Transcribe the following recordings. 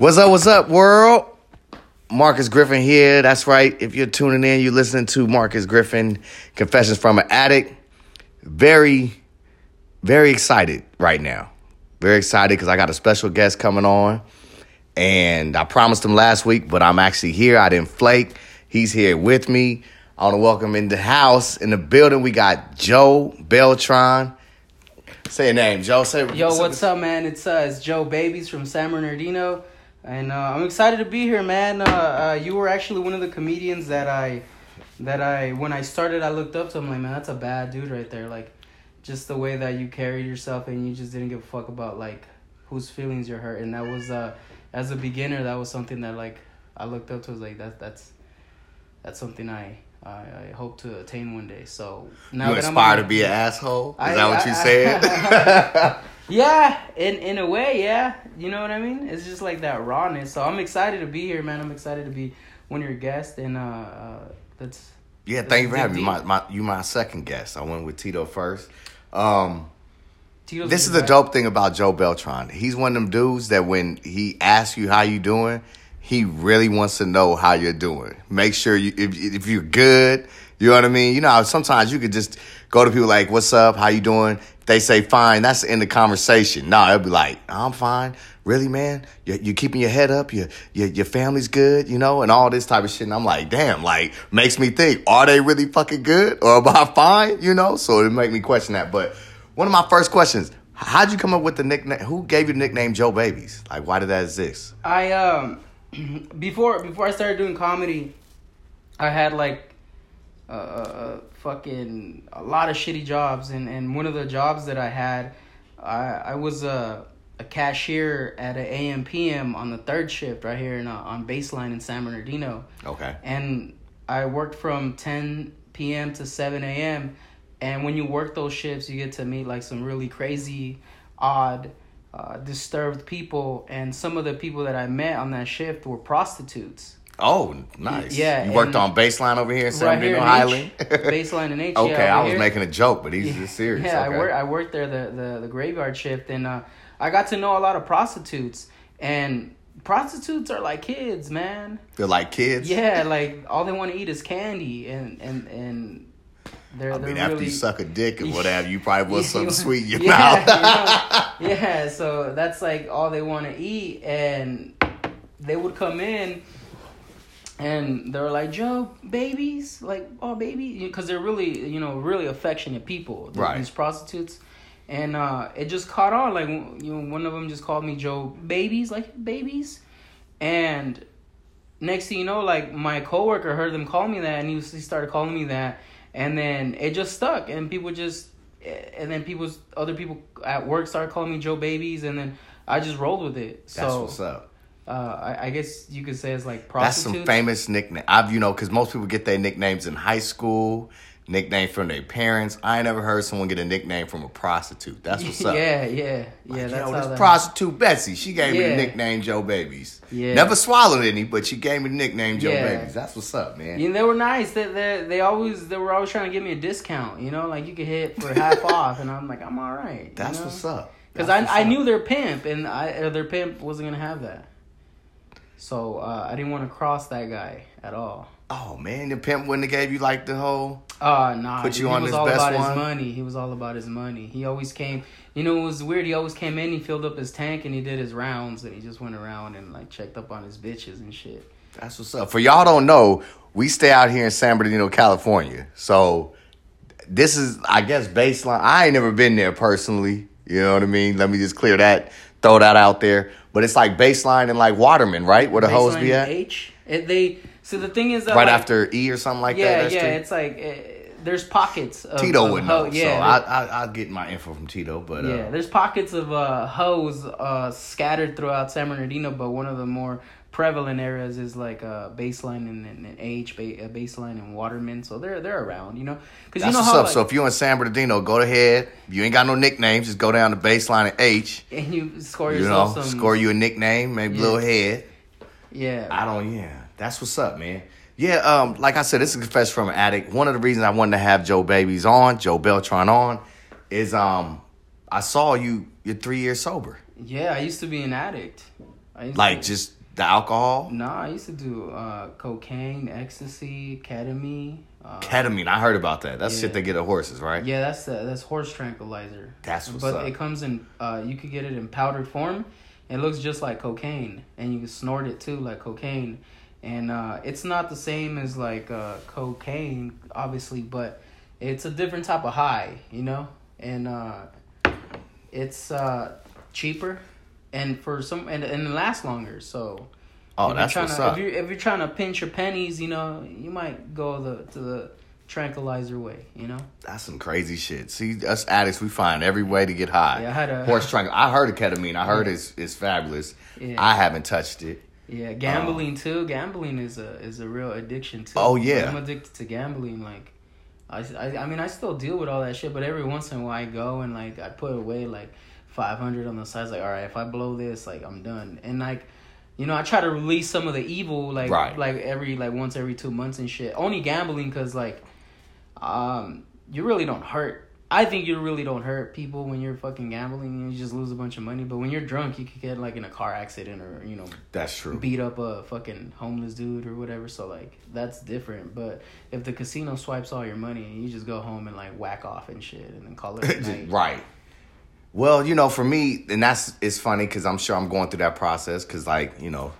What's up? What's up, world? Marcus Griffin here. That's right. If you're tuning in, you're listening to Marcus Griffin Confessions from an Addict. Very, very excited right now. Very excited because I got a special guest coming on. And I promised him last week, but I'm actually here. I didn't flake. He's here with me. I want to welcome in the house, in the building. We got Joe Beltran. Say your name, Joe. Say Yo, what's up, man? It's uh, it's Joe Babies from San Bernardino, and uh, I'm excited to be here, man. Uh, uh, you were actually one of the comedians that I, that I when I started, I looked up to. I'm like, man, that's a bad dude right there. Like, just the way that you carried yourself, and you just didn't give a fuck about like whose feelings you're hurt. And that was uh, as a beginner, that was something that like I looked up to. I Was like that that's that's something I I, I hope to attain one day. So now you aspire to be an asshole. Is I, that what I, you said? yeah, in in a way, yeah. You know what I mean? It's just like that rawness. So I'm excited to be here, man. I'm excited to be one of your guests, and uh, uh that's yeah. Thank you for having me. My, my you my second guest. I went with Tito first. Um, Tito's this is the dope thing about Joe Beltran. He's one of them dudes that when he asks you how you doing, he really wants to know how you're doing. Make sure you if if you're good, you know what I mean? You know, sometimes you could just go to people like, "What's up? How you doing?" They say fine, that's the end of conversation. No, it'll be like, "I'm fine." Really, man? You're, you're keeping your head up. Your, your your family's good, you know, and all this type of shit. And I'm like, damn, like makes me think: Are they really fucking good, or am I fine? You know? So it make me question that. But one of my first questions: How'd you come up with the nickname? Who gave you the nickname Joe Babies? Like, why did that exist? I um before before I started doing comedy, I had like a, a, fucking a lot of shitty jobs, and and one of the jobs that I had, I I was a a cashier at an AM PM on the third shift right here in uh, on Baseline in San Bernardino. Okay. And I worked from ten p.m. to seven a.m. And when you work those shifts, you get to meet like some really crazy, odd uh, disturbed people, and some of the people that I met on that shift were prostitutes. Oh, nice. Yeah. You worked on baseline over here in San right Bernardino Highland? baseline and H. okay, yeah, I was here. making a joke, but he's yeah. just serious. Yeah, okay. I, worked, I worked there the, the, the graveyard shift, and uh, I got to know a lot of prostitutes. And prostitutes are like kids, man. They're like kids? Yeah, like all they want to eat is candy. And, and, and they're, I mean, after really, you suck a dick and whatever, you probably want something sweet in your yeah, mouth. you know, yeah, so that's like all they want to eat, and they would come in, and they were like, "Joe, babies, like, oh, baby," because they're really, you know, really affectionate people. Right. These prostitutes, and uh, it just caught on. Like, you know, one of them just called me Joe, babies, like babies, and next thing you know, like my coworker heard them call me that, and he, was, he started calling me that and then it just stuck and people just and then people other people at work started calling me joe babies and then i just rolled with it so that's what's up uh, I, I, guess you could say it's like prostitutes. That's some famous nickname. I've you know because most people get their nicknames in high school nickname from their parents. I ain't never heard someone get a nickname from a prostitute. That's what's up. Yeah, yeah, like, yeah. That's you know, this prostitute Betsy. She gave yeah. me the nickname Joe Babies. Yeah. Never swallowed any, but she gave me the nickname Joe yeah. Babies. That's what's up, man. Yeah, they were nice. They, they they always they were always trying to give me a discount. You know, like you could hit for half off, and I'm like, I'm all right. That's know? what's up. Because I I knew their pimp, and I uh, their pimp wasn't gonna have that. So uh, I didn't want to cross that guy at all. Oh man, the pimp wouldn't have gave you like the whole. Uh nah. Put you he on was all about one? his money. He was all about his money. He always came. You know, it was weird. He always came in. He filled up his tank and he did his rounds and he just went around and like checked up on his bitches and shit. That's what's up. For y'all don't know, we stay out here in San Bernardino, California. So this is, I guess, baseline. I ain't never been there personally. You know what I mean? Let me just clear that, throw that out there. But it's like baseline and like Waterman, right? Where the baseline hoes be at. H. It, they so the thing is that right like, after E or something like yeah, that. Yeah, yeah. It's like uh, there's pockets. Of, Tito of would know. Yeah, so I, I I'll get my info from Tito, but yeah, uh, there's pockets of uh, hoes uh, scattered throughout San Bernardino, but one of the more prevalent areas is like uh, baseline and, and, and H, ba- uh, baseline and Waterman. So they're they're around, you know. Because you know how. Like, so if you're in San Bernardino, go ahead. If you ain't got no nicknames, just go down to baseline and H. And you score yourself you know, some. Score you a nickname, maybe yeah. little head. Yeah. I don't. Yeah, that's what's up, man. Yeah, um, like I said, this is a confession from an addict. One of the reasons I wanted to have Joe Babies on, Joe Beltran on, is um, I saw you. You're three years sober. Yeah, I used to be an addict. Like to, just the alcohol? Nah, I used to do uh, cocaine, ecstasy, ketamine. Uh, ketamine, I heard about that. That's yeah. shit they get at horses, right? Yeah, that's the, that's horse tranquilizer. That's what's but up. it comes in. Uh, you could get it in powdered form. It looks just like cocaine, and you can snort it too, like cocaine. And uh, it's not the same as like uh, cocaine, obviously, but it's a different type of high, you know. And uh, it's uh, cheaper and for some and and it lasts longer. So oh, that's what's to, up. If you're if you're trying to pinch your pennies, you know, you might go the to the tranquilizer way. You know, that's some crazy shit. See, us addicts, we find every way to get high. Yeah, I had a horse tranquil. I heard of ketamine. I heard yeah. it's it's fabulous. Yeah. I haven't touched it. Yeah, gambling um, too. Gambling is a is a real addiction too. Oh yeah, I'm addicted to gambling. Like, I, I, I mean, I still deal with all that shit, but every once in a while I go and like I put away like 500 on the sides like all right if i blow this like i'm done and like you know i try to release some of the evil like right. like every like once every two months and shit only gambling because like um you really don't hurt i think you really don't hurt people when you're fucking gambling and you just lose a bunch of money but when you're drunk you could get like in a car accident or you know that's true beat up a fucking homeless dude or whatever so like that's different but if the casino swipes all your money and you just go home and like whack off and shit and then call it right well, you know, for me, and that's it's funny because I'm sure I'm going through that process because, like, you know,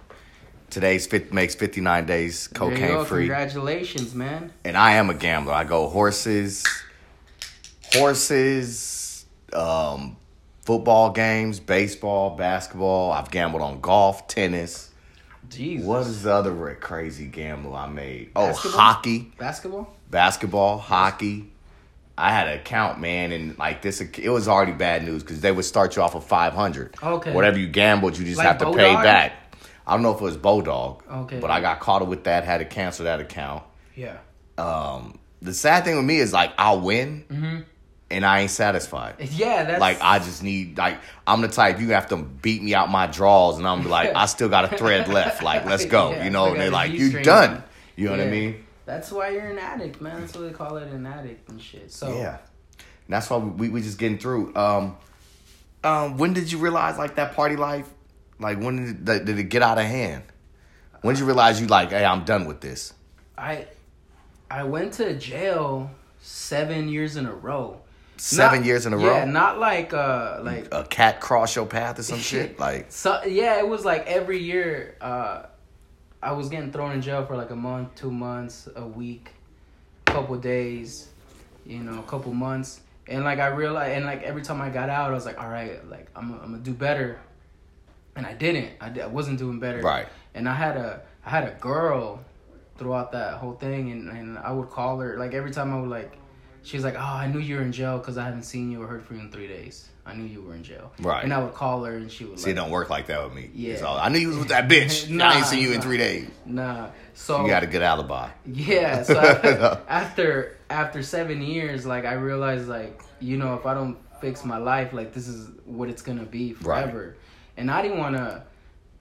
today's fit, makes 59 days cocaine free. Congratulations, man. And I am a gambler. I go horses, horses, um, football games, baseball, basketball. I've gambled on golf, tennis. Jesus. What is the other crazy gamble I made? Oh, basketball? hockey. Basketball? Basketball, hockey. I had an account, man, and like this, it was already bad news because they would start you off of five hundred. Okay. Whatever you gambled, you just like have to pay back. I don't know if it was Bodog. Okay. But I got caught up with that, had to cancel that account. Yeah. Um, the sad thing with me is like I'll win, mm-hmm. And I ain't satisfied. Yeah, that's like I just need like I'm the type you have to beat me out my draws, and I'm like I still got a thread left. Like let's go, yeah, you know. And they're like you are done. You know yeah. what I mean? That's why you're an addict, man. That's what they call it, an addict and shit. So yeah, and that's why we we just getting through. Um, um, when did you realize like that party life? Like when did it, did it get out of hand? When did you realize you like, hey, I'm done with this? I I went to jail seven years in a row. Seven not, years in a row. Yeah, not like uh like a cat cross your path or some shit. Like so, yeah, it was like every year. uh I was getting thrown in jail for like a month, two months, a week, couple days, you know, a couple months. And like I realized, and like every time I got out, I was like, all right, like I'm, I'm gonna do better. And I didn't. I, I wasn't doing better. Right. And I had a I had a girl throughout that whole thing, and and I would call her like every time I would like, she was like, oh, I knew you were in jail because I haven't seen you or heard from you in three days. I knew you were in jail. Right. And I would call her and she would. See, like, it don't work like that with me. Yeah. All, I knew you was with that bitch. nah, I ain't seen you nah, in three days. Nah. So you got a good alibi. Yeah. So after, after after seven years, like I realized, like you know, if I don't fix my life, like this is what it's gonna be forever. Right. And I didn't want to.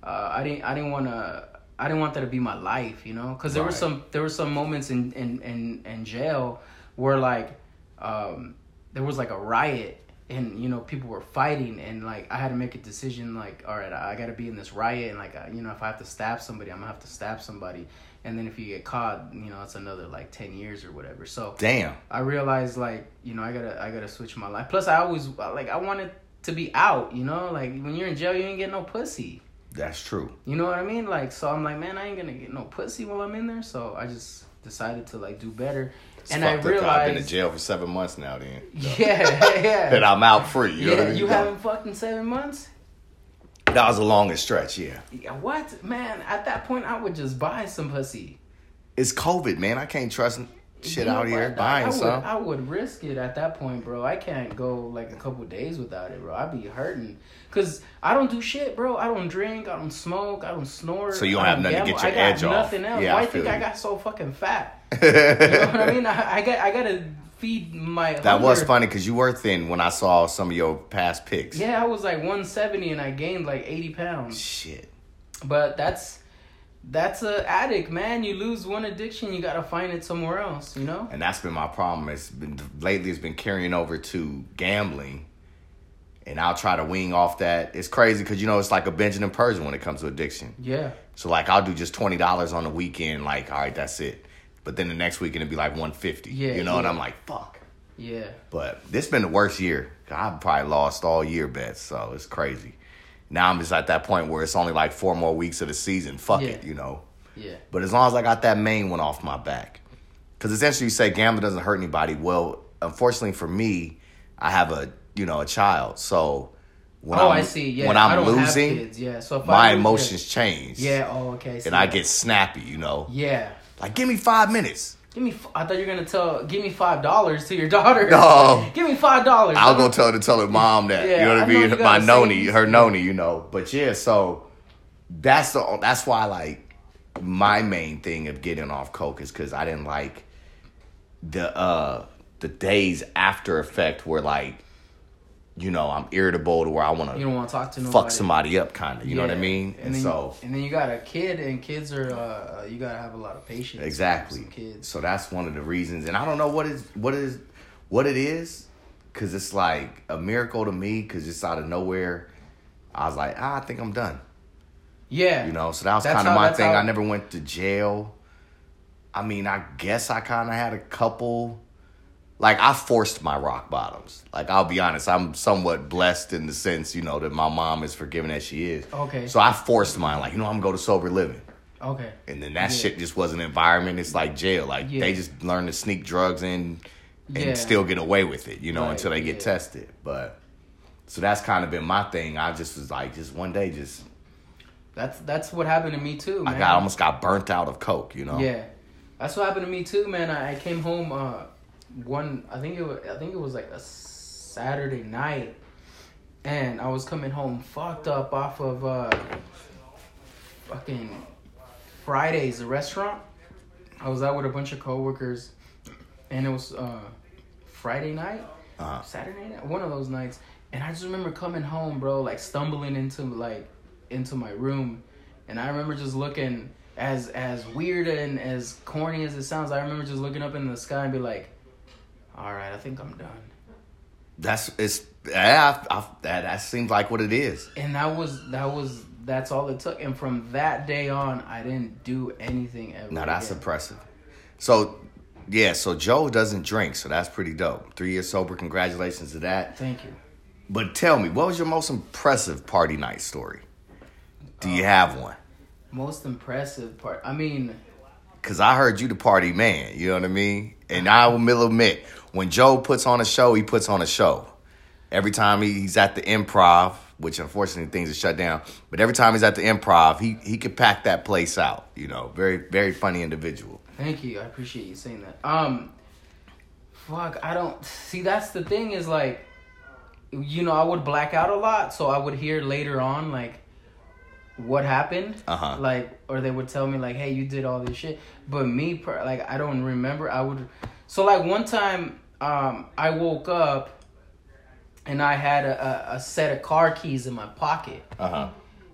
Uh, I didn't. I didn't want to. I didn't want that to be my life, you know, because there right. were some there were some moments in in in, in jail where like um, there was like a riot and you know people were fighting and like i had to make a decision like all right i, gotta be in this riot and like you know if i have to stab somebody i'm gonna have to stab somebody. And then if you get caught you know it's another like 10 years or whatever. So damn. I realized like you know i gotta i gotta switch my life. Plus i always like i wanted to be out you know? Like when you're in jail you ain't get no pussy. That's true. You know what i mean? Like so i'm like man i ain't gonna get no pussy while i'm in there. So i just decided to like do better it's and I realized I've been in jail for seven months now. Then yeah, yeah, and I'm out free. You yeah, you haven't fucked in seven months. That was the longest stretch. Yeah. yeah. What man? At that point, I would just buy some pussy. It's COVID, man. I can't trust shit out here buying I some. Would, I would risk it at that point, bro. I can't go like a couple days without it, bro. I'd be hurting. Cause I don't do shit, bro. I don't drink. I don't smoke. I don't snort. So you don't, have nothing gamble. to get your I edge off. Nothing else. Yeah, Why I you think you. I got so fucking fat? you know what I mean? I, I got I gotta feed my. That hunger. was funny because you were thin when I saw some of your past pics. Yeah, I was like 170 and I gained like 80 pounds. Shit. But that's that's a addict, man. You lose one addiction, you gotta find it somewhere else, you know. And that's been my problem. It's been lately. It's been carrying over to gambling and I'll try to wing off that. It's crazy because you know it's like a Benjamin Persian when it comes to addiction. Yeah. So like I'll do just twenty dollars on the weekend, like all right, that's it. But then the next weekend it'd be like one fifty. Yeah. You know, yeah. and I'm like, fuck. Yeah. But this been the worst year. I've probably lost all year bets, so it's crazy. Now I'm just at that point where it's only like four more weeks of the season. Fuck yeah. it, you know. Yeah. But as long as I got that main one off my back, because essentially you say gambling doesn't hurt anybody. Well, unfortunately for me, I have a you know a child, so when oh, I'm, I see. Yeah, when I'm losing, yeah. So my emotions change. Yeah. Oh, okay. and I get snappy, you know. Yeah. Like, give me five minutes. Give me. I thought you were gonna tell. Give me five dollars to your daughter. No. give me five dollars. I'll go tell her to tell her mom that. yeah, you know what I mean? Know My noni, her noni, you know. But yeah, so that's the that's why like my main thing of getting off coke is because I didn't like the uh the days after effect where like you know, I'm irritable to where I want to. You don't want to talk to nobody. Fuck somebody up, kind of. You yeah. know what I mean? And, and then, so. And then you got a kid, and kids are. Uh, you gotta have a lot of patience. Exactly. Kids. So that's one of the reasons, and I don't know what is what is what it is, because it's like a miracle to me, because it's out of nowhere, I was like, ah, I think I'm done. Yeah. You know, so that was kind of my thing. How... I never went to jail. I mean, I guess I kind of had a couple like I forced my rock bottoms. Like I'll be honest, I'm somewhat blessed in the sense, you know, that my mom is forgiving as she is. Okay. So I forced mine, like, you know, I'm gonna go to sober living. Okay. And then that yeah. shit just was an environment. It's like jail. Like yeah. they just learn to sneak drugs in and yeah. still get away with it, you know, right. until they get tested. But so that's kind of been my thing. I just was like, just one day, just. That's that's what happened to me too. Man. I got almost got burnt out of coke, you know. Yeah, that's what happened to me too, man. I, I came home. Uh, one I think it was, I think it was like a Saturday night, and I was coming home fucked up off of uh, fucking Fridays, restaurant. I was out with a bunch of coworkers, and it was uh, Friday night, uh-huh. Saturday night, one of those nights. And I just remember coming home, bro, like stumbling into like into my room, and I remember just looking as as weird and as corny as it sounds. I remember just looking up in the sky and be like, all right, I think I'm done. That's it's yeah. I, I, that that seems like what it is. And that was that was that's all it took. And from that day on, I didn't do anything ever. Now that's again. impressive. So yeah, so Joe doesn't drink, so that's pretty dope. Three years sober. Congratulations to that. Thank you. But tell me, what was your most impressive party night story? Do you uh, have one? Most impressive part. I mean, because I heard you the party man. You know what I mean? And I will admit, when Joe puts on a show, he puts on a show. Every time he's at the improv, which unfortunately things are shut down, but every time he's at the improv, he he could pack that place out. You know, very very funny individual. Thank you. I appreciate you saying that. Um, fuck, I don't see. That's the thing is like, you know, I would black out a lot, so I would hear later on like what happened uh-huh. like or they would tell me like hey you did all this shit but me like i don't remember i would so like one time, um, I woke up and I had a, a, set of car keys in my pocket. Uh-huh.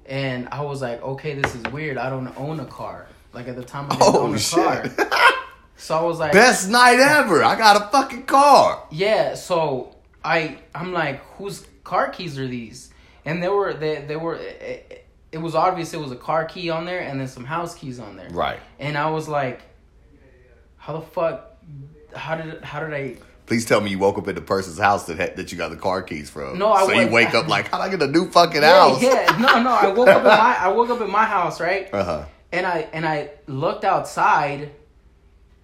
And I was like, okay, this is weird. I don't own a car. Like at the time, I didn't oh, own a shit. car. so I was like, best night ever. I got a fucking car. Yeah. So I, I'm like, whose car keys are these? And they were, they, they were. It, it was obvious it was a car key on there and then some house keys on there. Right. And I was like, how the fuck how did how did I? Please tell me you woke up at the person's house that had, that you got the car keys from. No, I so you wake up like, how did I get a new fucking yeah, house? Yeah, no, no. I woke up in my I woke up in my house, right? Uh huh. And I and I looked outside,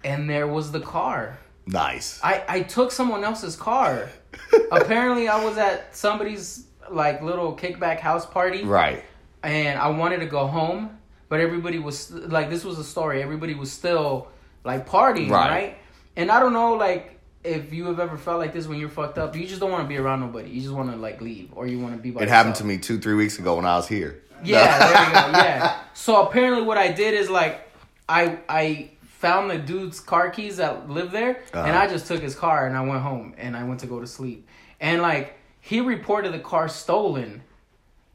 and there was the car. Nice. I I took someone else's car. Apparently, I was at somebody's like little kickback house party. Right. And I wanted to go home, but everybody was like, this was a story. Everybody was still like partying, right? right? And I don't know, like, if you have ever felt like this when you're fucked up, you just don't want to be around nobody. You just want to like leave, or you want to be by. It yourself. happened to me two, three weeks ago when I was here. Yeah, there you go. Yeah. So apparently, what I did is like, I I found the dude's car keys that lived there, uh-huh. and I just took his car and I went home and I went to go to sleep. And like, he reported the car stolen.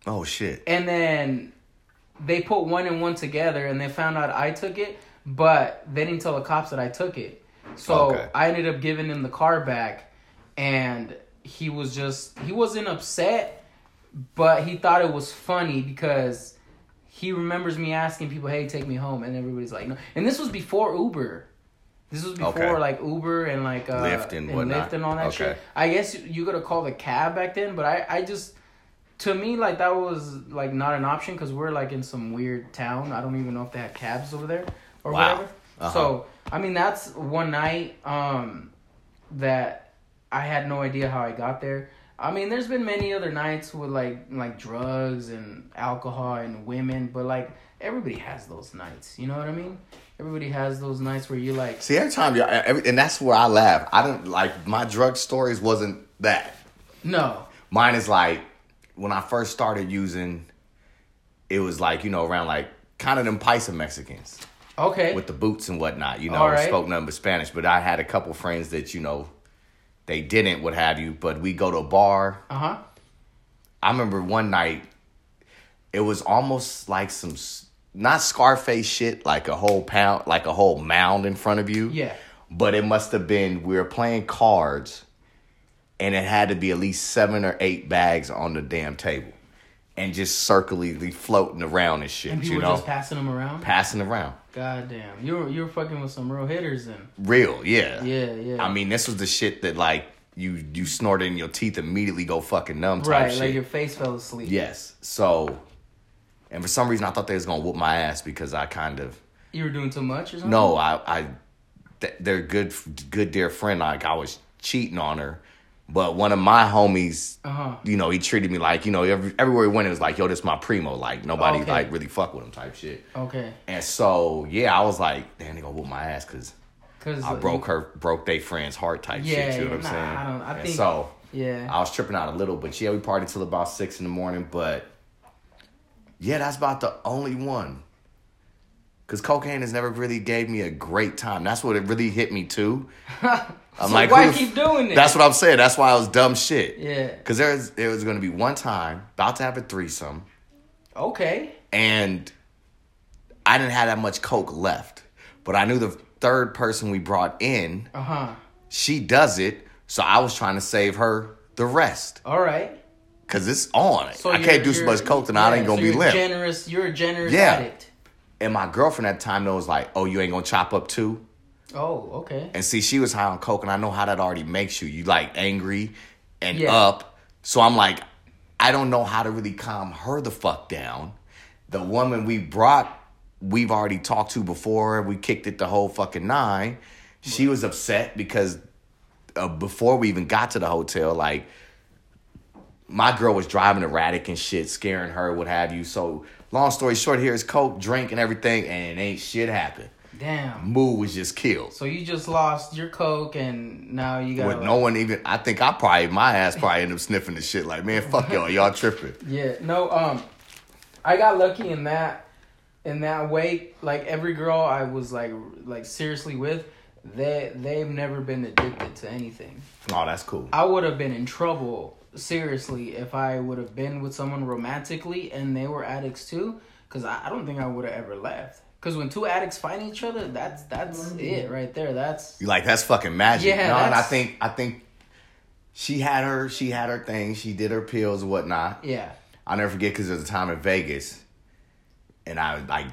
Oh shit! And then they put one and one together, and they found out I took it, but they didn't tell the cops that I took it. So okay. I ended up giving him the car back, and he was just he wasn't upset, but he thought it was funny because he remembers me asking people, "Hey, take me home," and everybody's like, "No." And this was before Uber. This was before okay. like Uber and like uh, Lyft and, and Lyft and all that okay. shit. I guess you gotta call the cab back then, but I I just to me like that was like not an option because we're like in some weird town. I don't even know if they had cabs over there or wow. whatever. Uh-huh. So I mean that's one night um that I had no idea how I got there. I mean, there's been many other nights with like like drugs and alcohol and women, but like everybody has those nights. You know what I mean? Everybody has those nights where you like. See, every time every, and that's where I laugh. I don't like my drug stories wasn't that. No. Mine is like when I first started using. It was like you know around like kind of them Paisa Mexicans. Okay. With the boots and whatnot, you know, right. spoke nothing but Spanish. But I had a couple friends that you know they didn't, what have you. But we go to a bar. Uh huh. I remember one night, it was almost like some not Scarface shit, like a whole pound, like a whole mound in front of you. Yeah. But it must have been we were playing cards, and it had to be at least seven or eight bags on the damn table, and just circularly floating around and shit. And people you know, just passing them around. Passing around. God damn, you were you were fucking with some real hitters then. Real, yeah. Yeah, yeah. I mean, this was the shit that like you you snort it in your teeth immediately go fucking numb. right, shit. like your face fell asleep. Yes. So, and for some reason, I thought they was gonna whoop my ass because I kind of. You were doing too much or something. No, I I, they're good good dear friend. Like I was cheating on her but one of my homies, uh-huh. you know, he treated me like, you know, every, everywhere he went, it was like, yo, this my primo. Like, nobody, okay. like, really fuck with him type shit. Okay. And so, yeah, I was like, damn, they gonna whoop my ass because Cause I broke you, her, broke their friend's heart type yeah, shit. You know what I'm nah, saying? I don't, I and think, so, yeah. I was tripping out a little, but yeah, we partied till about six in the morning. But yeah, that's about the only one. Cause cocaine has never really gave me a great time. That's what it really hit me too. I'm so like, why keep doing it? That's what I'm saying. That's why I was dumb shit. Yeah. Because there was there was gonna be one time about to have a threesome. Okay. And I didn't have that much coke left, but I knew the third person we brought in. Uh huh. She does it, so I was trying to save her the rest. All right. Cause it's on. So I can't do so much coke, then yeah, I ain't gonna so be limp. Generous. You're a generous yeah. addict. And my girlfriend at the time though was like, oh, you ain't gonna chop up too. Oh, okay. And see, she was high on coke, and I know how that already makes you. You like angry and yeah. up. So I'm like, I don't know how to really calm her the fuck down. The woman we brought, we've already talked to before. We kicked it the whole fucking nine. She was upset because uh, before we even got to the hotel, like my girl was driving erratic and shit, scaring her, what have you. So long story short, here's coke, drink, and everything, and ain't shit happened. Damn. Mood was just killed. So you just lost your coke, and now you got. With like, no one even, I think I probably my ass probably ended up sniffing the shit. Like, man, fuck y'all, y'all tripping. Yeah, no, um, I got lucky in that, in that way. Like every girl I was like, like seriously with, they they've never been addicted to anything. Oh, that's cool. I would have been in trouble seriously if I would have been with someone romantically and they were addicts too, because I, I don't think I would have ever left. Because when two addicts fight each other, that's that's mm-hmm. it right there. That's you like that's fucking magic. Yeah, no, and I think I think she had her she had her thing. She did her pills and whatnot. Yeah, I'll never forget because there's a time in Vegas, and I was like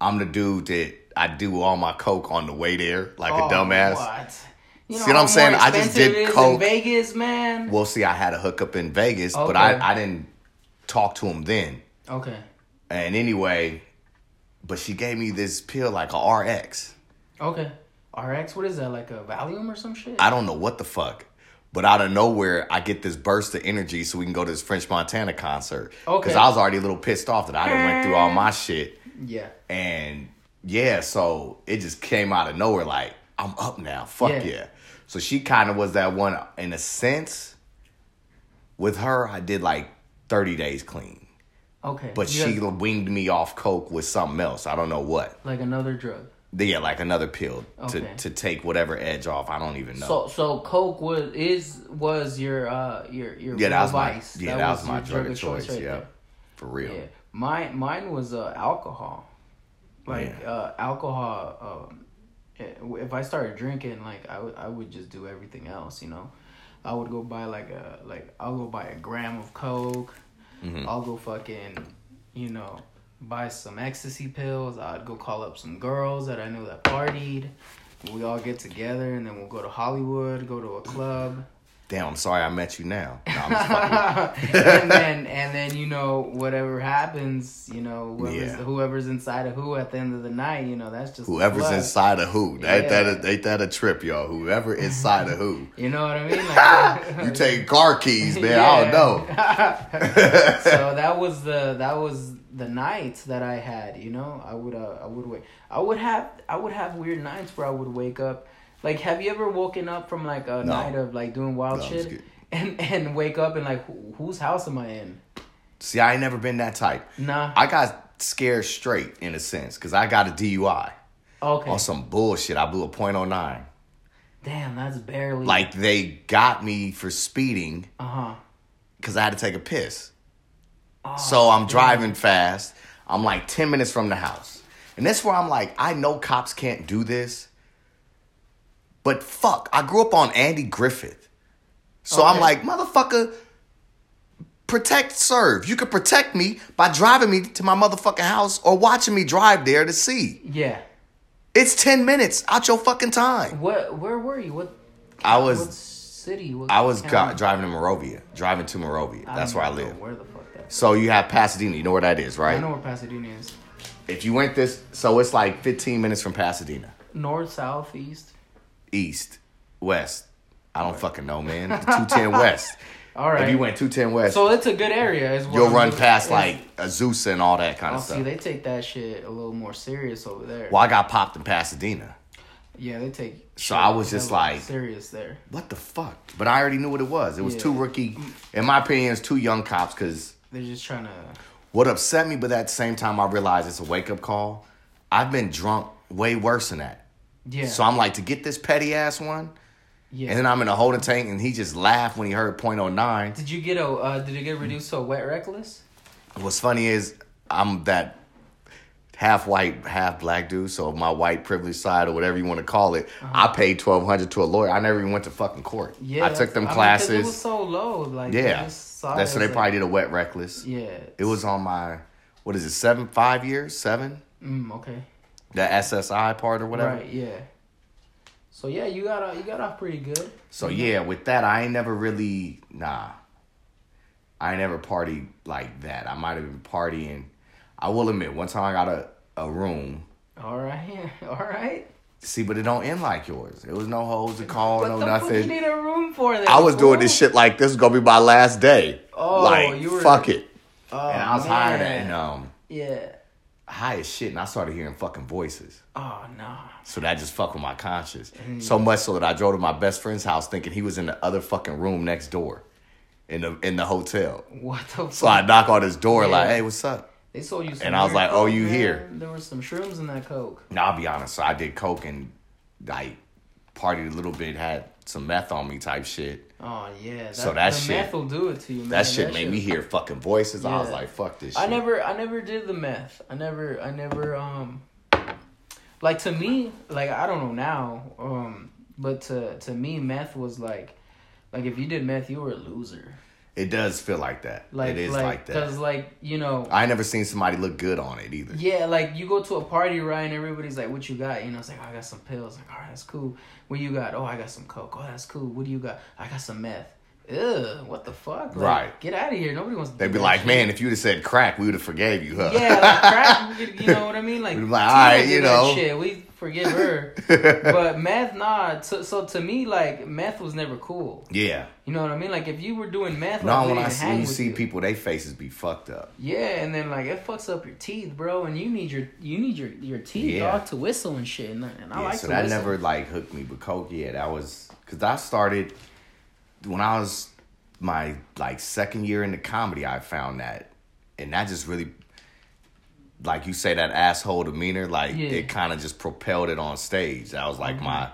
I'm the dude that I do all my coke on the way there like oh, a dumbass. What? You know see what I'm saying? I just did coke. Vegas, man. Well, see, I had a hookup in Vegas, okay. but I I didn't talk to him then. Okay. And anyway, but she gave me this pill like a RX. Okay. RX, what is that? Like a Valium or some shit? I don't know what the fuck. But out of nowhere, I get this burst of energy so we can go to this French Montana concert. Okay. Because I was already a little pissed off that I didn't went through all my shit. Yeah. And yeah, so it just came out of nowhere like, I'm up now. Fuck yeah. yeah. So she kind of was that one in a sense. With her, I did like 30 days clean. Okay. But she winged me off coke with something else. I don't know what. Like another drug. Yeah, like another pill okay. to to take whatever edge off. I don't even know. So so coke was is was your uh your your yeah, that was vice. My, yeah, that, that was, was, my drug, of choice. choice right yeah, there. for real. Yeah, mine mine was uh, alcohol. Like yeah. uh, alcohol. Um, if I started drinking, like I would I would just do everything else, you know. I would go buy like a like I'll go buy a gram of coke. Mm-hmm. I'll go fucking, you know, buy some ecstasy pills. I'd go call up some girls that I knew that partied. We all get together and then we'll go to Hollywood, go to a club. Damn, I'm sorry I met you now. No, and then and then you know whatever happens, you know whoever's, yeah. whoever's inside of who at the end of the night, you know that's just whoever's inside of who. Yeah. Ain't that a, ain't that a trip, y'all? Whoever inside of who. You know what I mean? Like, you take car keys, man. Yeah. I don't know. so that was the that was the nights that I had. You know, I would uh, I would wait. I would have I would have weird nights where I would wake up like, have you ever woken up from like a no. night of like doing wild no, shit and and wake up and like, whose house am I in? See, I ain't never been that type. Nah. I got scared straight in a sense because I got a DUI. Okay. On some bullshit, I blew a point oh nine. Damn, that's barely. Like they got me for speeding. Uh huh. Because I had to take a piss. Oh, so I'm driving fast. I'm like ten minutes from the house, and that's where I'm like, I know cops can't do this, but fuck, I grew up on Andy Griffith. So okay. I'm like, motherfucker, protect, serve. You could protect me by driving me to my motherfucking house or watching me drive there to see. Yeah. It's 10 minutes out your fucking time. What, where were you? What, I was, what city? What I was driving to Monrovia, driving to Monrovia. That's where I live. Where the fuck that So you have Pasadena. You know where that is, right? I know where Pasadena is. If you went this, so it's like 15 minutes from Pasadena. North, south, east east, west. I don't fucking know, man. Two ten west. All right. If you went two ten west, so it's a good area. As well. You'll run past like Azusa and all that kind oh, of stuff. See, they take that shit a little more serious over there. Well, I got popped in Pasadena. Yeah, they take. So I was just like serious there. What the fuck? But I already knew what it was. It was yeah. two rookie, in my opinion, it's two young cops because they're just trying to. What upset me, but at the same time, I realized it's a wake up call. I've been drunk way worse than that. Yeah. So I'm like, to get this petty ass one. Yeah. And then I'm in a holding tank, and he just laughed when he heard .09. Did you get a? Uh, did it get reduced to a wet reckless? What's funny is I'm that half white, half black dude. So my white privilege side or whatever you want to call it, uh-huh. I paid twelve hundred to a lawyer. I never even went to fucking court. Yeah, I took them classes. Mean, it was so low, like yeah. That's so they like, probably did a wet reckless. Yeah, it was on my what is it seven five years seven. Mm, okay the SSI part or whatever. Right. Yeah. So yeah, you got off, you got off pretty good. So yeah, with that, I ain't never really nah. I ain't never partied like that. I might have been partying. I will admit, one time I got a, a room. All right, all right. See, but it don't end like yours. It was no hoes to call, what no the nothing. What you need a room for that? I was doing this shit like this is gonna be my last day. Oh, like you were, fuck it. Oh, and I was man. hired at um. Yeah high as shit, and I started hearing fucking voices. Oh no! So that just fucked with my conscience. Mm. So much so that I drove to my best friend's house thinking he was in the other fucking room next door, in the in the hotel. What the? So I knock on his door yeah. like, "Hey, what's up?" They sold you, and I was like, "Oh, you man. here?" There was some shrooms in that coke. Now I'll be honest. So I did coke and like partied a little bit, had some meth on me type shit. Oh yeah. That, so that shit meth will do it to you. Man. That shit that made shit. me hear fucking voices. Yeah. I was like, fuck this. Shit. I never, I never did the meth. I never, I never, um, like to me, like I don't know now, um, but to to me, meth was like, like if you did meth, you were a loser. It does feel like that. Like, it is like, like that. Cause like you know, I never seen somebody look good on it either. Yeah, like you go to a party, right, and everybody's like, "What you got?" You know, it's like, oh, "I got some pills." Like, all right, that's cool. What you got? Oh, I got some coke. Oh, that's cool. What do you got? I got some meth. Ugh, what the fuck? Like, right. Get out of here. Nobody wants to. They'd be like, shit. man, if you'd have said crack, we would have forgave you, huh? Yeah, like crack. you know what I mean? Like, like all right, you know, shit. We forgive her. but meth, nah. So, so to me, like meth was never cool. Yeah. You know what I mean? Like if you were doing meth, no, like, when I see you see you. people, they faces be fucked up. Yeah, and then like it fucks up your teeth, bro, and you need your you need your your teeth yeah. dog to whistle and shit. And, and I yeah, like so that whistle. never like hooked me, but coke, yeah, that was because I started when I was my like second year in the comedy. I found that, and that just really like you say that asshole demeanor, like yeah. it kind of just propelled it on stage. That was like mm-hmm. my.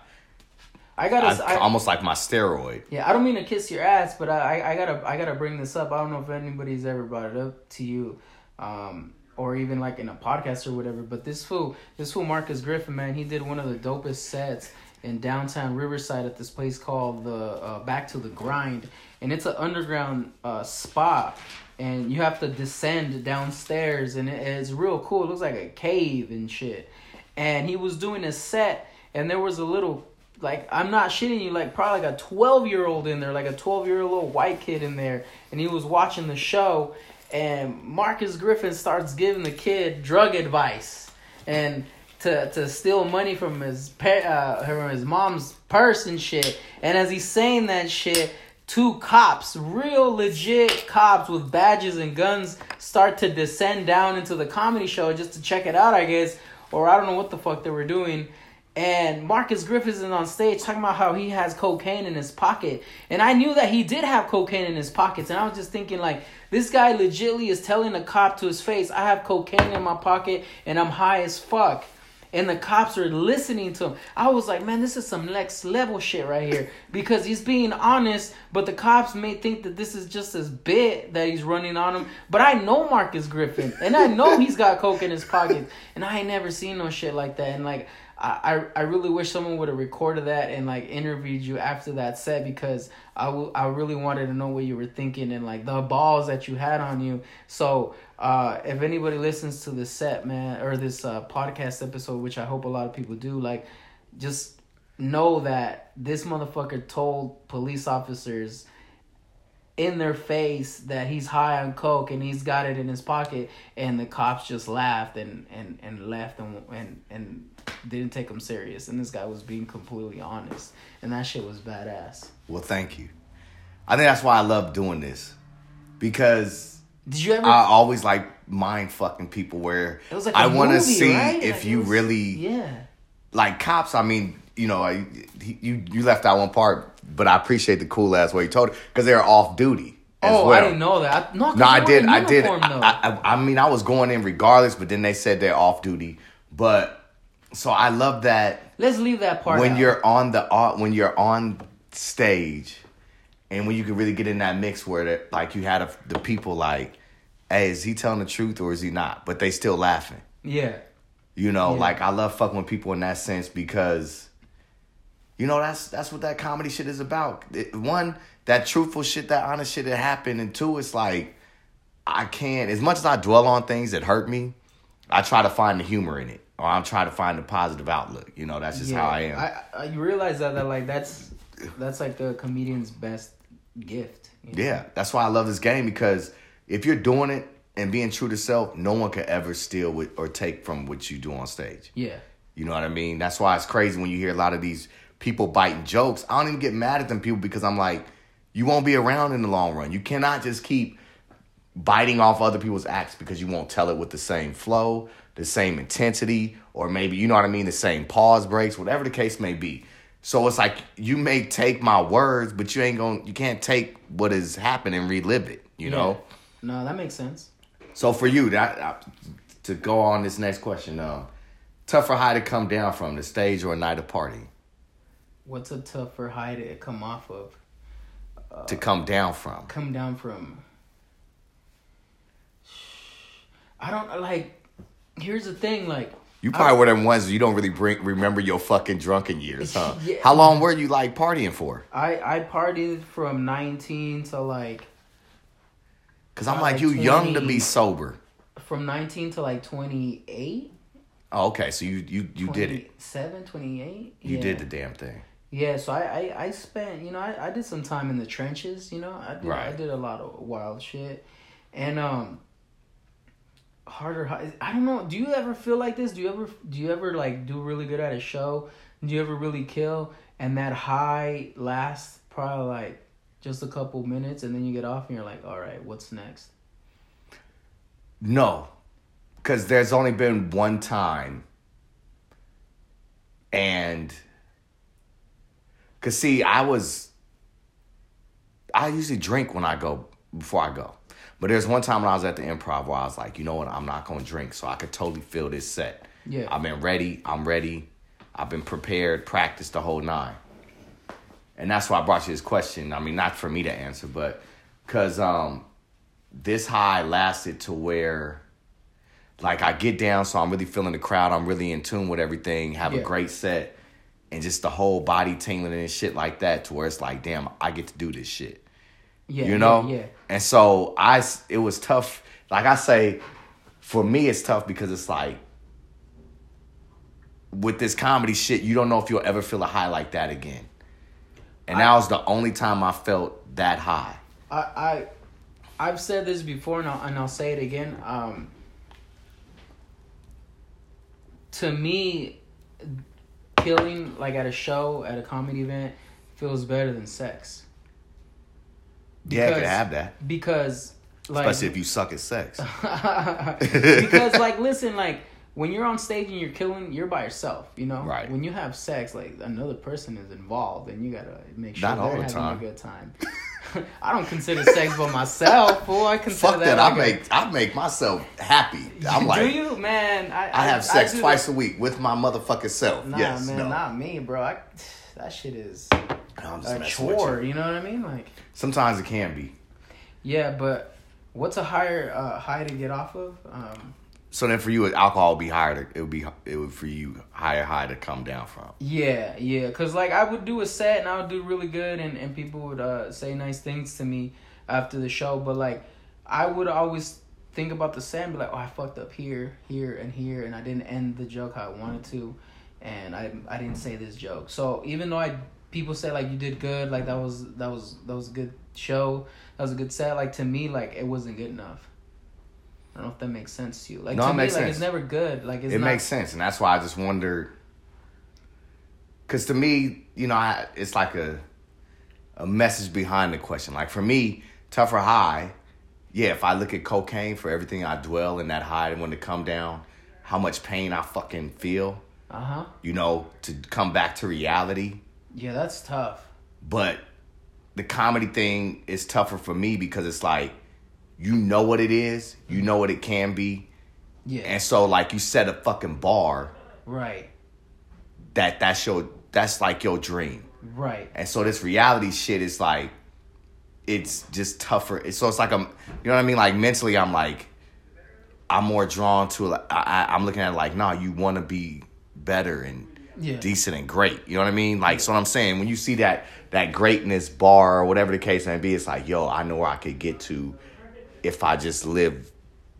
I gotta I, almost like my steroid. Yeah, I don't mean to kiss your ass, but I, I gotta I gotta bring this up. I don't know if anybody's ever brought it up to you, um, or even like in a podcast or whatever. But this fool, this fool Marcus Griffin, man, he did one of the dopest sets in downtown Riverside at this place called the uh, Back to the Grind, and it's an underground uh, spot, and you have to descend downstairs, and it, it's real cool. It looks like a cave and shit. And he was doing a set, and there was a little like I'm not shitting you, like probably like a 12 year old in there, like a 12 year old white kid in there, and he was watching the show, and Marcus Griffin starts giving the kid drug advice and to to steal money from his pa- uh, from his mom's purse and shit. And as he's saying that shit, two cops, real legit cops with badges and guns, start to descend down into the comedy show just to check it out, I guess, or I don't know what the fuck they were doing and Marcus Griffiths is on stage talking about how he has cocaine in his pocket. And I knew that he did have cocaine in his pockets. And I was just thinking, like, this guy legitly is telling a cop to his face, I have cocaine in my pocket and I'm high as fuck. And the cops are listening to him. I was like, man, this is some next level shit right here. Because he's being honest, but the cops may think that this is just his bit that he's running on him. But I know Marcus Griffin. And I know he's got coke in his pocket. And I ain't never seen no shit like that. And like I, I really wish someone would have recorded that and like interviewed you after that set because I, w- I really wanted to know what you were thinking and like the balls that you had on you. So uh, if anybody listens to this set, man, or this uh, podcast episode, which I hope a lot of people do, like just know that this motherfucker told police officers in their face that he's high on coke and he's got it in his pocket and the cops just laughed and and and left and and and didn't take him serious. And this guy was being completely honest. And that shit was badass. Well thank you. I think that's why i love doing this. Because did you ever i always like mind fucking people where like i want to see right? if like you was, really yeah like cops i mean you know I, you you left out one part but I appreciate the cool ass way you told it because they're off duty. oh, well. I didn't know that. No, no, I did. I did. I, I, I, mean, I was going in regardless, but then they said they're off duty. But so I love that. Let's leave that part. When out. you're on the uh, when you're on stage, and when you can really get in that mix where the, like you had a, the people like, hey, is he telling the truth or is he not? But they still laughing. Yeah. You know, Yeah. like I love fucking with people in that sense because you know that's that's what that comedy shit is about. It, one, that truthful shit, that honest shit that happened, and two, it's like I can't. As much as I dwell on things that hurt me, I try to find the humor in it, or I'm trying to find the positive outlook. You know, that's just how I am. I, realize that that like that's that's like the comedian's best gift. Yeah, that's why I love this game because if you're doing it and being true to self, no one could ever steal with, or take from what you do on stage. Yeah. You know what I mean? That's why it's crazy when you hear a lot of these people biting jokes. I don't even get mad at them people because I'm like, you won't be around in the long run. You cannot just keep biting off other people's acts because you won't tell it with the same flow, the same intensity, or maybe, you know what I mean, the same pause breaks, whatever the case may be. So it's like you may take my words, but you ain't going to you can't take what has happened and relive it, you Yeah. know? No, that makes sense. So for you, that uh, to go on this next question, um, tougher high to come down from the stage or a night of party What's a tougher high to come off of? to come down from. Come down from. I don't like. Here's the thing, like You probably were them ones you don't really bring, remember your fucking drunken years, huh? Yeah. How long were you like partying for? I I partied from 19 to like Cause I'm Uh, like you young to be sober. from 19 to like 28. Oh, okay, so you you you did it. 27, 28. You yeah. did the damn thing. Yeah, so I, I, I spent, you know, I, I did some time in the trenches, you know. I did I did a lot of wild shit. And um harder I don't know, do you ever feel like this? Do you ever do you ever like do really good at a show? Do you ever really kill and that high lasts probably like just a couple minutes and then you get off and you're like, "All right, what's next?" No, because there's only been one time, and because see, I was, I usually drink when I go before I go, but there's one time when I was at the improv where I was like, you know what, I'm not gonna drink, so I could totally feel this set. Yeah. I've been ready. I'm ready. I've been prepared, practiced the whole nine. And that's why I brought you this question. I mean, not for me to answer, but because um, this high lasted to where, like, I get down, so I'm really feeling the crowd. I'm really in tune with everything. Have Yeah. a great set, and just the whole body tingling and shit like that to where it's like, damn, I get to do this shit. Yeah, you know. Yeah, yeah. And so I, it was tough. Like I say, for me, it's tough because it's like with this comedy shit, you don't know if you'll ever feel a high like that again. And I, that was the only time I felt that high. I, I I've said this before, and I'll, and I'll say it again. Um, to me, killing like at a show at a comedy event feels better than sex. Because, yeah, I can have that because like, especially if you suck at sex. because like, listen, like when you're on stage and you're killing, you're by yourself. You know, right? When you have sex, like another person is involved, and you gotta make sure Not they're having time. a good time. I don't consider sex for myself. Fool. I consider Fuck that. that like I make a, I make myself happy. I'm like, do you, man? I, I, I have sex I twice a week with my motherfucking self. Nah, yes, man, no. not me, bro. I, that shit is a chore. You. you. know what I mean? Like sometimes it can be. Yeah, but what's a higher uh, high to get off of? Um, so then, for you, alcohol would be higher. To, it would be it would for you higher high to come down from. Yeah, yeah, cause like I would do a set and I would do really good, and and people would uh, say nice things to me after the show. But like, I would always think about the set and be like, oh, I fucked up here, here, and here, and I didn't end the joke how I wanted to, and I I didn't say this joke. So even though I people say like you did good, like that was that was that was a good show, that was a good set. Like to me, like it wasn't good enough. I don't know if that makes sense to you. Like no, to me, like sense. it's never good. Like it not... makes sense, and that's why I just wonder. Because to me, you know, I, it's like a a message behind the question. Like for me, tough or high, yeah. If I look at cocaine for everything I dwell in that high, and when to come down, how much pain I fucking feel. Uh huh. You know, to come back to reality. Yeah, that's tough. But the comedy thing is tougher for me because it's like you know what it is, you know what it can be. Yeah. And so like you set a fucking bar. Right. That that's your that's like your dream. Right. And so this reality shit is like it's just tougher. So it's like I'm you know what I mean? Like mentally I'm like I'm more drawn to like I, I'm looking at it like, nah, you wanna be better and yeah. decent and great. You know what I mean? Like so what I'm saying, when you see that that greatness bar or whatever the case may be, it's like, yo, I know where I could get to if I just live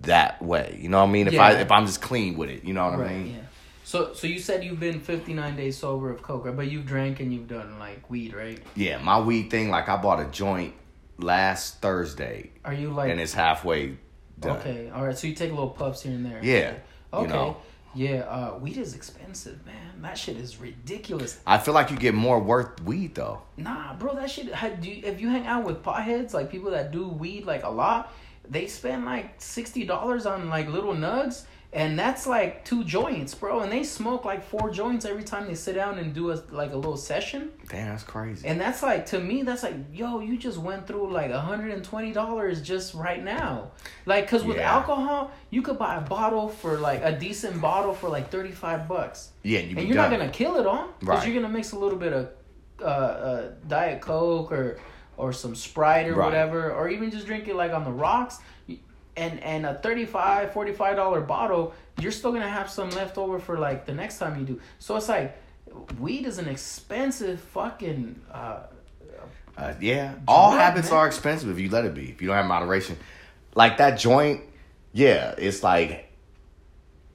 that way. You know what I mean? If yeah. I if I'm just clean with it, you know what right, I mean? Yeah. So so you said you've been 59 days sober of coke, right? but you've drank and you've done like weed, right? Yeah, my weed thing like I bought a joint last Thursday. Are you like And it's halfway done. Okay. All right. So you take a little puffs here and there. Yeah. Okay. You know? Yeah, uh, weed is expensive, man. That shit is ridiculous. I feel like you get more worth weed though. Nah, bro, that shit. Do you, if you hang out with potheads, like people that do weed like a lot, they spend like sixty dollars on like little nugs, and that's like two joints, bro. And they smoke like four joints every time they sit down and do a like a little session. Damn, that's crazy. And that's like to me, that's like, yo, you just went through like hundred and twenty dollars just right now. Like, cause with yeah. alcohol, you could buy a bottle for like a decent bottle for like thirty five bucks. Yeah, and, you and you're done. not gonna kill it on, because right. you're gonna mix a little bit of uh, uh, diet coke or or some Sprite or right. whatever, or even just drink it like on the rocks. And and a 35 45 dollar bottle, you're still gonna have some left over for like the next time you do. So it's like weed is an expensive fucking uh, uh yeah. All habits man. are expensive if you let it be. If you don't have moderation. Like that joint, yeah, it's like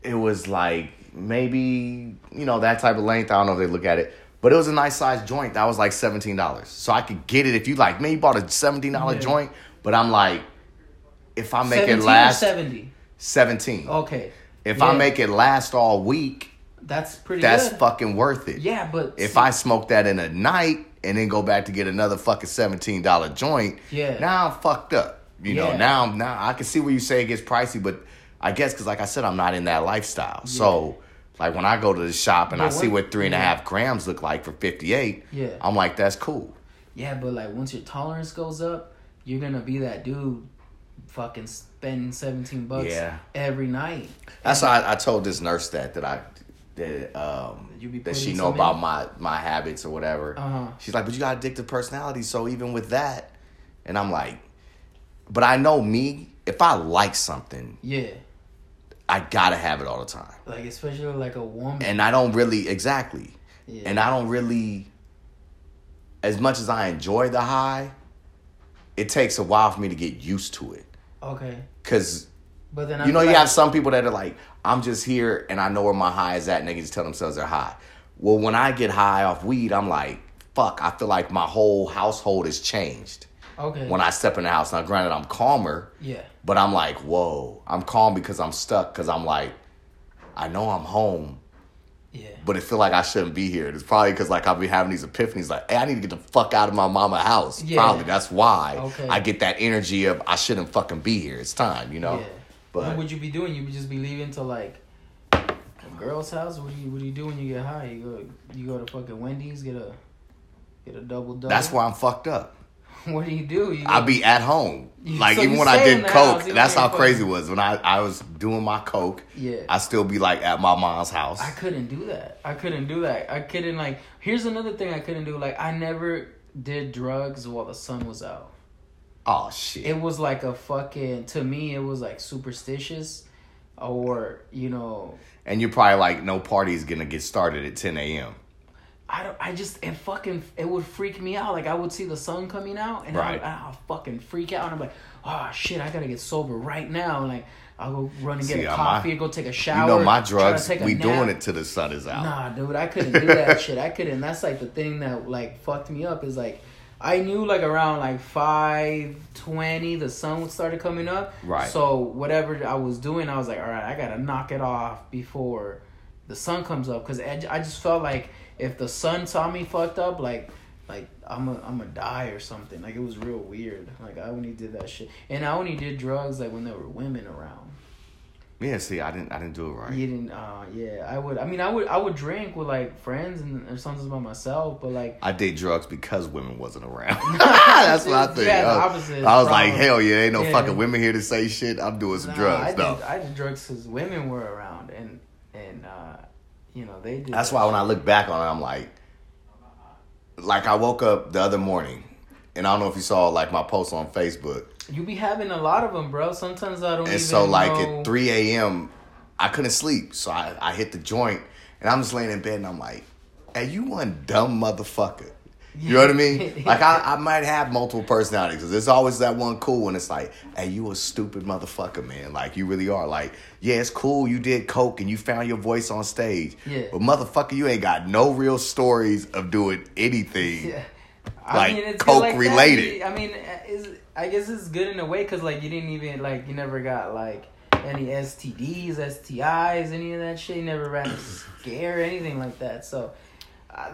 it was like maybe, you know, that type of length. I don't know if they look at it. But it was a nice sized joint. That was like seventeen dollars. So I could get it if you like. Me, you bought a seventeen dollar yeah. joint, but I'm like, if I make it last seventy. Seventeen. Okay. If yeah. I make it last all week, that's pretty. That's good. fucking worth it. Yeah, but if see, I smoke that in a night and then go back to get another fucking seventeen dollar joint, yeah, now I'm fucked up. You yeah. know, now now I can see where you say it gets pricey, but I guess because like I said, I'm not in that lifestyle, yeah. so like when I go to the shop and yeah, I see what three and a half grams look like for fifty eight, yeah, I'm like, that's cool. Yeah, but like once your tolerance goes up, you're gonna be that dude fucking spending seventeen bucks yeah. every night. That's why I, I, told this nurse that that I that um that she know about in? my my habits or whatever. Uh-huh. She's like, but you got addictive personality, so even with that, and I'm like, but I know me. If I like something, yeah, I gotta have it all the time. Like especially like a woman. And I don't really exactly. yeah. and I don't really. As much as I enjoy the high, it takes a while for me to get used to it. Okay. Cause, but then I you know, like, you have some people that are like, I'm just here and I know where my high is at, and they can just tell themselves they're high. Well, when I get high off weed, I'm like, fuck, I feel like my whole household has changed. Okay. When I step in the house, now granted, I'm calmer. Yeah. But I'm like, whoa, I'm calm because I'm stuck because I'm like, I know I'm home. Yeah. But it feel like I shouldn't be here. It's probably because like I'll be having these epiphanies, like, hey, I need to get the fuck out of my mama house. Yeah. Probably that's why okay. I get that energy of I shouldn't fucking be here. It's time, you know. Yeah. But what would you be doing? You would just be leaving to like a girl's house. What do you What do you do when you get high? You go You go to fucking Wendy's, get a get a double double. That's why I'm fucked up. what do you do? You I'll be at home. Like so even when I did coke, house, that's how crazy it was. When I, I was doing my coke, yeah, I still be like at my mom's house. I couldn't do that. I couldn't do that. I couldn't like. Here's another thing I couldn't do. Like I never did drugs while the sun was out. Oh shit! It was like a fucking. To me, it was like superstitious, or you know. And you're probably like, no party's gonna get started at 10 a.m. I don't. I just it fucking it would freak me out. Like I would see the sun coming out, and right. I, ah, I'll fucking freak out. And I'm like, oh shit, I gotta get sober right now. And like I'll go run and get see, a coffee, my, go take a shower. You know my drugs. We doing it till the sun is out. Nah, dude, I couldn't do that shit. I couldn't. That's like the thing that like fucked me up. Is like I knew like around like five twenty, the sun started coming up. Right. So whatever I was doing, I was like, all right, I gotta knock it off before the sun comes up because I just felt like if the sun saw me fucked up, like like I'm a I'm a die or something. Like it was real weird. Like I only did that shit, and I only did drugs like when there were women around. Yeah, see, I didn't I didn't do it right. You didn't. Uh, yeah, I would. I mean, I would I would drink with like friends and or sometimes by myself, but like I did drugs because women wasn't around. That's what I think. Yeah, the opposite. I was like, hell yeah, ain't no yeah. fucking women here to say shit. I'm doing some nah, drugs. I did, I did drugs because women were around, and and uh, you know, they do. That's why when I look back on it, I'm like, like I woke up the other morning, and I don't know if you saw like my post on Facebook. You be having a lot of them, bro. Sometimes I don't. And so, like know. at 3 a.m., I couldn't sleep, so I, I hit the joint, and I'm just laying in bed, and I'm like, "Hey, you one dumb motherfucker." You know what I mean? Like I, I might have multiple personalities because there's always that one cool one. It's like, hey, you a stupid motherfucker, man. Like you really are. Like, yeah, it's cool. You did coke and you found your voice on stage. Yeah. But motherfucker, you ain't got no real stories of doing anything. Yeah. I like mean, coke like related. That. I mean, I guess it's good in a way because like you didn't even like you never got like any STDs, STIs, any of that shit. You never ran a scare, anything like that. So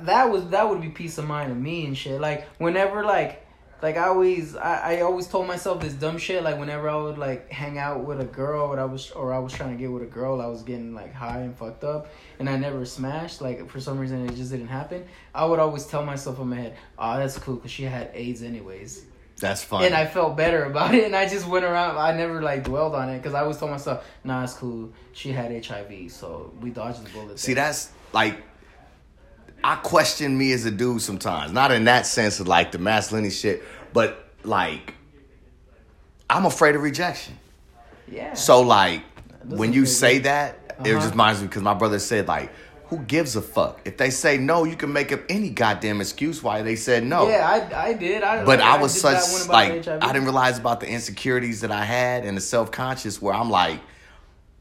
that was that would be peace of mind to me and shit. Like whenever like like I always I, I always told myself this dumb shit. Like whenever I would like hang out with a girl, or I was or I was trying to get with a girl, I was getting like high and fucked up, and I never smashed. Like for some reason, it just didn't happen. I would always tell myself in my head, "Oh, that's cool," because she had AIDS anyways. That's fine. And I felt better about it, and I just went around. I never like dwelled on it because I always told myself, "Nah, it's cool. She had HIV, so we dodged the bullet." See, there. that's like I question me as a dude sometimes. Not in that sense of like the masculinity shit, but like I'm afraid of rejection. Yeah. So like when you say that, uh-huh. it just reminds me because my brother said like, who gives a fuck? If they say no, you can make up any goddamn excuse why they said no. Yeah, I, I did. I, but like, I was I such like HIV. I didn't realize about the insecurities that I had and the self conscious where I'm like,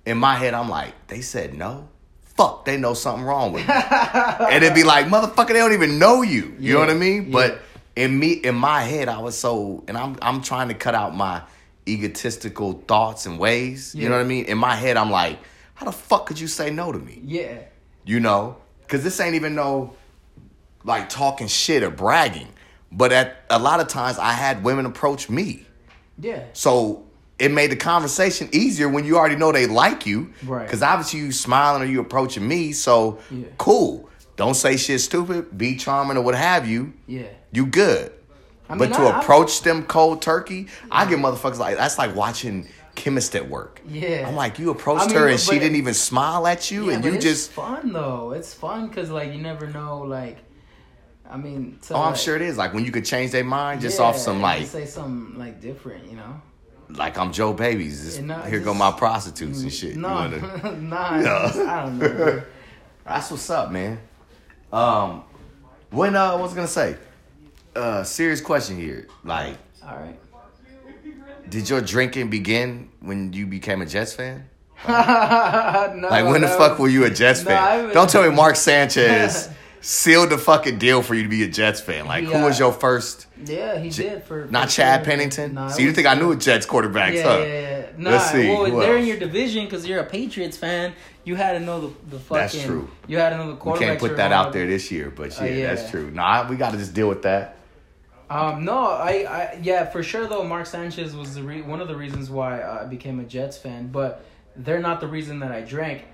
in my head I'm like, they said no fuck, they know something wrong with me. and it'd be like, motherfucker, they don't even know you. You yeah, know what I mean? Yeah. But in me, in my head, I was so, and I'm, I'm trying to cut out my egotistical thoughts and ways. Yeah. You know what I mean? In my head, I'm like, how the fuck could you say no to me? Yeah. You know, because this ain't even no like talking shit or bragging. But at a lot of times, I had women approach me. Yeah. So it made the conversation easier when you already know they like you. Right. Because obviously you smiling or you approaching me, so yeah. cool. Don't say shit stupid. Be charming or what have you. Yeah. You good. I mean, but to I, approach I, them cold turkey, yeah. I get motherfuckers like that's like watching chemist at work. Yeah. I'm like, you approached I mean, her and she didn't even smile at you, yeah, and you just fun though. It's fun because like you never know like. I mean, oh, I'm sure it is. Like when you could change their mind just yeah, off some like say something like different, you know like I'm Joe Babies. here just, go my prostitutes and shit. No, nah, no. I don't know. That's what's up, man. Um, when uh, what was I gonna say? Uh, serious question here. Like, all right. Did your drinking begin when you became a Jets fan? no, like when the fuck were you a Jets no, fan? Don't tell me Mark Sanchez sealed the fucking deal for you to be a Jets fan. Like who was your first? Yeah, he J- did for not for Chad sure. Pennington. Nah, so you think I knew a Jets quarterbacks? Yeah, huh? yeah, yeah. Nah, Let's see. Well, they're else? in your division because you're a Patriots fan. You had to know the the fucking. That's true. You had to know the quarterback. We can't put that out there this year, but yeah, uh, yeah. that's true. Nah, we got to just deal with that. Um, no, I, I, yeah, for sure though. Mark Sanchez was the re- one of the reasons why I became a Jets fan, but they're not the reason that I drank.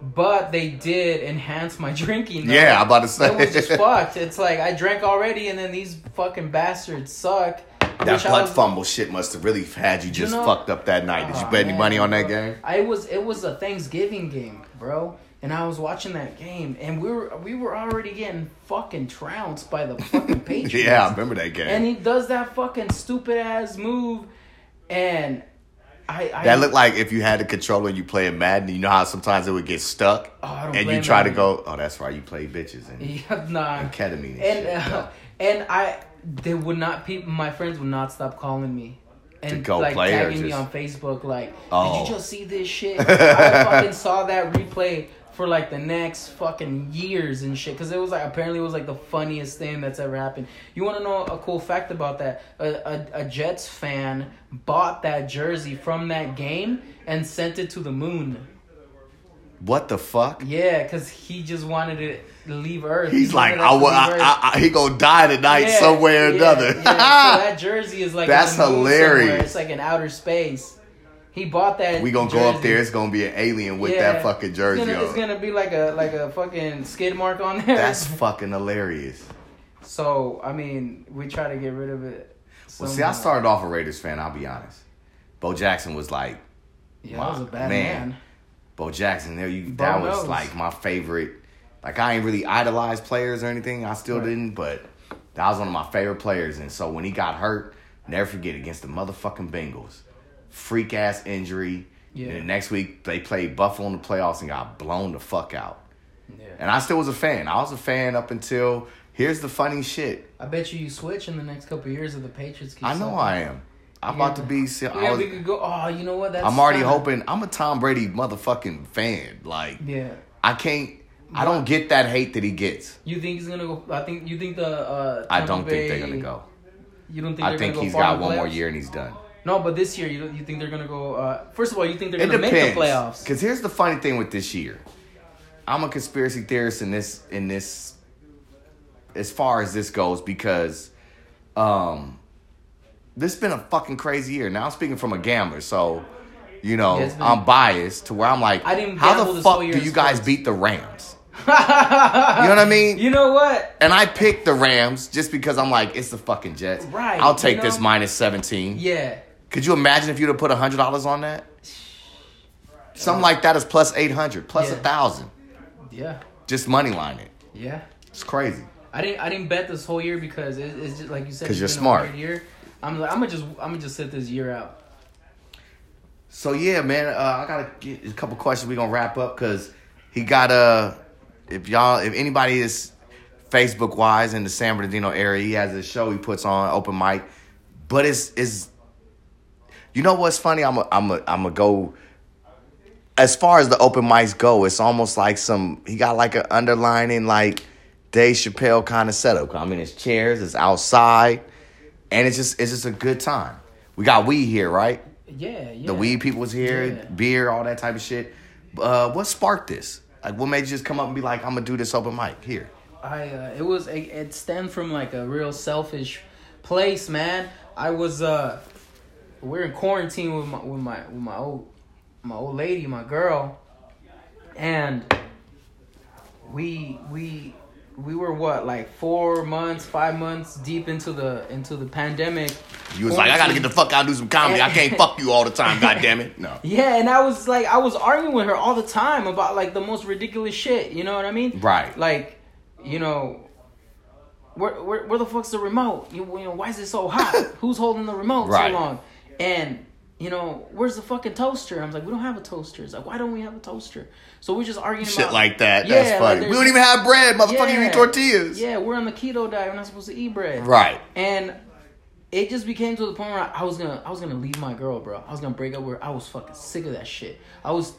But they did enhance my drinking. Though. Yeah, I'm about to say it was just fucked. It's like I drank already, and then these fucking bastards suck. That blood was, fumble shit must have really had you just you know, fucked up that night. Did you bet any oh, money on that game? I was. It was a Thanksgiving game, bro and I was watching that game, and we were we were already getting fucking trounced by the fucking Patriots. yeah, I remember that game. And he does that fucking stupid ass move, and I, I that looked like if you had a controller and you play Madden, you know how sometimes it would get stuck, oh, and you try Madden. to go. Oh, that's why you play bitches and, yeah, nah. and ketamine and, and, shit, uh, and I they would not people my friends would not stop calling me and go like tagging just... me on Facebook like, oh. did you just see this shit? I fucking saw that replay for like the next fucking years and shit. Because it was like apparently it was like the funniest thing that's ever happened. You want to know a cool fact about that? A, a, a Jets fan bought that jersey from that game and sent it to the moon. What the fuck? Yeah, because he just wanted to leave Earth. He's he like, I, I, I, I, he gonna die tonight yeah, somewhere or yeah, another. yeah. so that jersey is like that's hilarious. It's like in outer space. He bought that. We gonna jersey. go up there. It's gonna be an alien with yeah. that fucking jersey it's gonna, on. It's gonna be like a like a fucking skid mark on there. That's fucking hilarious. So I mean, we try to get rid of it. Somehow. Well, see, I started off a Raiders fan. I'll be honest. Bo Jackson was like, yeah, my, was a bad man. man. Bo Jackson, there you. Bo that knows. was like my favorite. Like I ain't really idolized players or anything. I still right. didn't, but that was one of my favorite players. And so when he got hurt, never forget against the motherfucking Bengals freak ass injury. Yeah. And the next week they played Buffalo in the playoffs and got blown the fuck out. Yeah. And I still was a fan. I was a fan up until here's the funny shit. I bet you you switch in the next couple of years of the Patriots. I know sucking. I am. I'm yeah. about to be. Yeah, was, we could go. Oh, you know what? That's I'm already kinda... hoping. I'm a Tom Brady motherfucking fan. Like, yeah, I can't. I don't get that hate that he gets. You think he's gonna go? I think you think the. Uh, I don't Bay, think they're gonna go. You don't think? I think he's got one more year and he's done. No, but this year, you you think they're gonna go? Uh, first of all, you think they're gonna make the playoffs? Because here's the funny thing with this year. I'm a conspiracy theorist in this in this as far as this goes because um this has been a fucking crazy year. Now I'm speaking from a gambler, so you know yeah, been, I'm biased to where I'm like, how the fuck do you guys beat the Rams? you know what I mean? You know what? And I picked the Rams just because I'm like, it's the fucking Jets. Right. I'll take you know? this minus 17. Yeah. Could you imagine if you'd have put hundred dollars on that? Something like that is plus eight hundred, plus a yeah. thousand. Yeah. Just money line it. Yeah. It's crazy. I didn't. I didn't bet this whole year because it, it's just like you said. Because you're smart. year. I'm. Like, I'm gonna just. I'm gonna just sit this year out. So yeah, man. Uh, I got a, a couple questions. We gonna wrap up because he got a. Uh, if y'all, if anybody is Facebook wise in the San Bernardino area, he has a show he puts on open mic, but it's it's you know what's funny? I'm a, I'm a, I'm a go. As far as the open mics go, it's almost like some. He got like an underlining like Dave Chappelle kind of setup. I mean, it's chairs, it's outside, and it's just it's just a good time. We got weed here, right? Yeah, yeah. The weed people was here, yeah. beer, all that type of shit. Uh, what sparked this? Like, what made you just come up and be like, I'm gonna do this open mic here? I uh, it was it, it stemmed from like a real selfish place, man. I was uh we're in quarantine with my with my with my old my old lady, my girl, and we we we were what like four months, five months deep into the into the pandemic. You was quarantine. like, I gotta get the fuck out and do some comedy. I can't fuck you all the time, god damn it. No. Yeah, and I was like, I was arguing with her all the time about like the most ridiculous shit. You know what I mean? Right. Like, you know. Where, where, where the fuck's the remote? You, you know, why is it so hot? Who's holding the remote right. so long? And you know, where's the fucking toaster? I was like, we don't have a toaster. It's like, why don't we have a toaster? So we're just arguing shit about, like that. Yeah, That's funny. Like we don't even have bread, motherfucker. Yeah, you eat tortillas. Yeah, we're on the keto diet. We're not supposed to eat bread. Right. And it just became to the point where I was gonna, I was gonna leave my girl, bro. I was gonna break up with her. I was fucking sick of that shit. I was,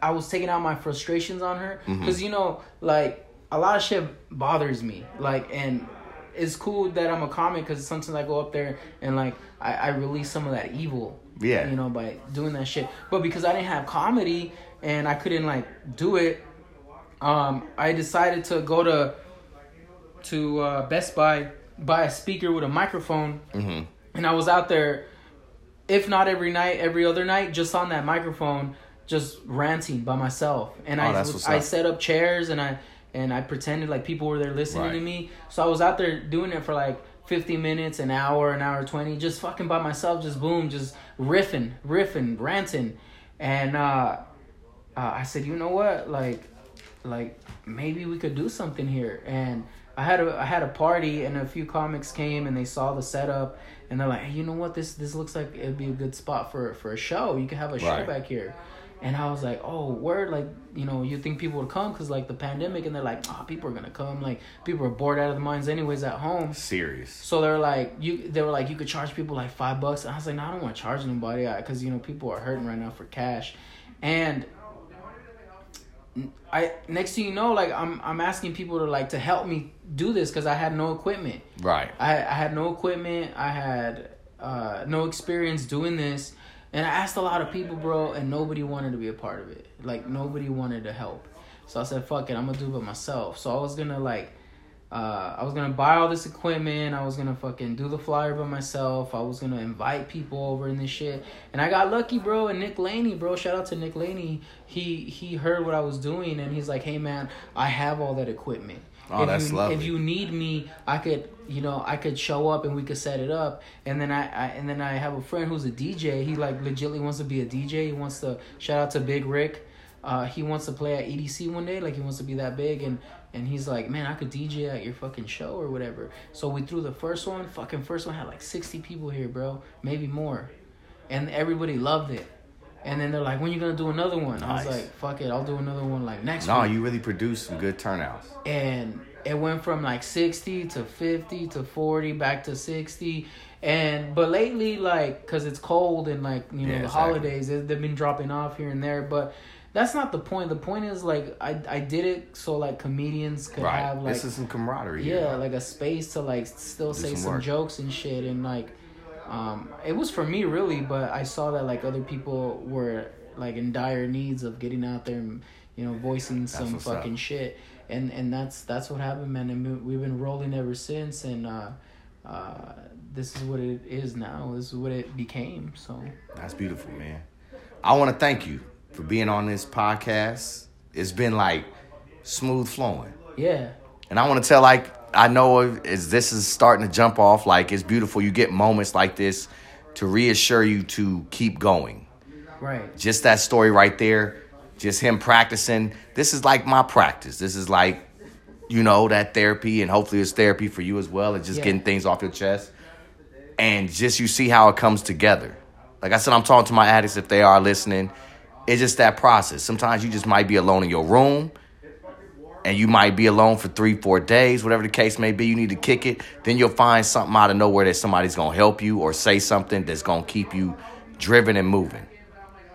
I was taking out my frustrations on her because mm-hmm. you know, like a lot of shit bothers me. Like, and it's cool that I'm a comic because sometimes I go up there and like I, I release some of that evil yeah. You know, by doing that shit. But because I didn't have comedy and I couldn't like do it, um, I decided to go to to uh, Best Buy, buy a speaker with a microphone, mm-hmm. and I was out there, if not every night, every other night, just on that microphone, just ranting by myself. And oh, I I set up chairs and I and I pretended like people were there listening right. to me. So I was out there doing it for like 50 minutes, an hour, an hour 20, just fucking by myself, just boom, just riffing, riffing, ranting. And uh, uh, I said, you know what? Like, like maybe we could do something here. And I had a I had a party and a few comics came and they saw the setup and they're like, hey, you know what? This this looks like it'd be a good spot for for a show. You could have a show back here. And I was like, oh, word, like, you know, you think people would come because, like, the pandemic, and they're like, oh, people are going to come. Like, people are bored out of their minds anyways at home. Serious. So they're like, you, they were like, you could charge people like five bucks. And I was like, no, I don't want to charge anybody because, you know, people are hurting right now for cash. And I, next thing you know, like, I'm, I'm asking people to, like, to help me do this because I had no equipment. Right. I, I had no equipment. I had uh, no experience doing this and I asked a lot of people, bro, and nobody wanted to be a part of it. Like nobody wanted to help. So I said, "Fuck it, I'm gonna do it by myself." So I was gonna like, uh, I was gonna buy all this equipment. I was gonna fucking do the flyer by myself. I was gonna invite people over and this shit. And I got lucky, bro. And Nick Laney, bro, shout out to Nick Laney. He he heard what I was doing, and he's like, "Hey, man, I have all that equipment." Oh, if that's you, lovely. If you need me, I could, you know, I could show up and we could set it up. And then I, I and then I have a friend who's a DJ. He like legitly wants to be a DJ. He wants to shout out to Big Rick. Uh, he wants to play at EDC one day. Like he wants to be that big and. And he's like, man, I could DJ at your fucking show or whatever. So we threw the first one. Fucking first one had like 60 people here, bro. Maybe more. And everybody loved it. And then they're like, when you gonna do another one? Nice. I was like, fuck it, I'll do another one like next no, week. you really produced some good turnouts. And it went from like 60 to 50 to 40 back to 60 and but lately like because it's cold and like you know yeah, the exactly. holidays they've been dropping off here and there but that's not the point the point is like i i did it so like comedians could right. have like this is some camaraderie yeah here. like a space to like still Do say some, some jokes and shit and like um it was for me really but i saw that like other people were like in dire needs of getting out there and you know voicing some fucking up. shit and and that's that's what happened, man. And we've been rolling ever since, and uh, uh, this is what it is now. This is what it became. So that's beautiful, man. I want to thank you for being on this podcast. It's been like smooth flowing. Yeah. And I want to tell like I know as this is starting to jump off, like it's beautiful. You get moments like this to reassure you to keep going. Right. Just that story right there just him practicing. This is like my practice. This is like, you know, that therapy, and hopefully it's therapy for you as well, and just yeah. getting things off your chest. And just you see how it comes together. Like I said, I'm talking to my addicts if they are listening. It's just that process. Sometimes you just might be alone in your room, and you might be alone for three, four days, whatever the case may be. You need to kick it. Then you'll find something out of nowhere that somebody's gonna help you or say something that's gonna keep you driven and moving.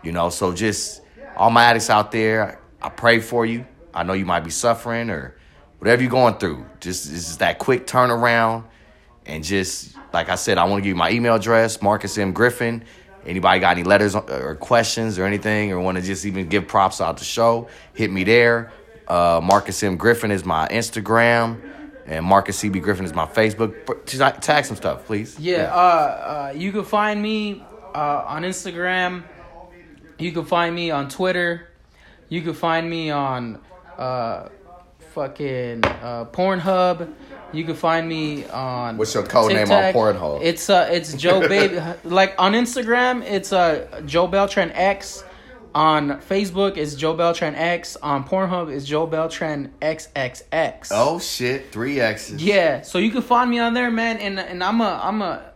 You know, so just all my addicts out there, I pray for you. I know you might be suffering or whatever you're going through. Just is that quick turnaround. And just like I said, I want to give you my email address, Marcus M. Griffin. Anybody got any letters or questions or anything, or want to just even give props out the show, hit me there. Uh, Marcus M. Griffin is my Instagram, and Marcus CB Griffin is my Facebook. Tag some stuff, please. Yeah, yeah. Uh, uh, you can find me uh, on Instagram you can find me on Twitter. You can find me on uh, fucking uh, Pornhub. You can find me on. What's your code TikTok. name on Pornhub? It's uh, it's Joe Baby. like on Instagram, it's uh, Joe Beltran X. On Facebook, is Joe Beltran X. On Pornhub, is Joe Beltran XXX. Oh shit, three X's. Yeah, so you can find me on there, man. And and I'm a I'm a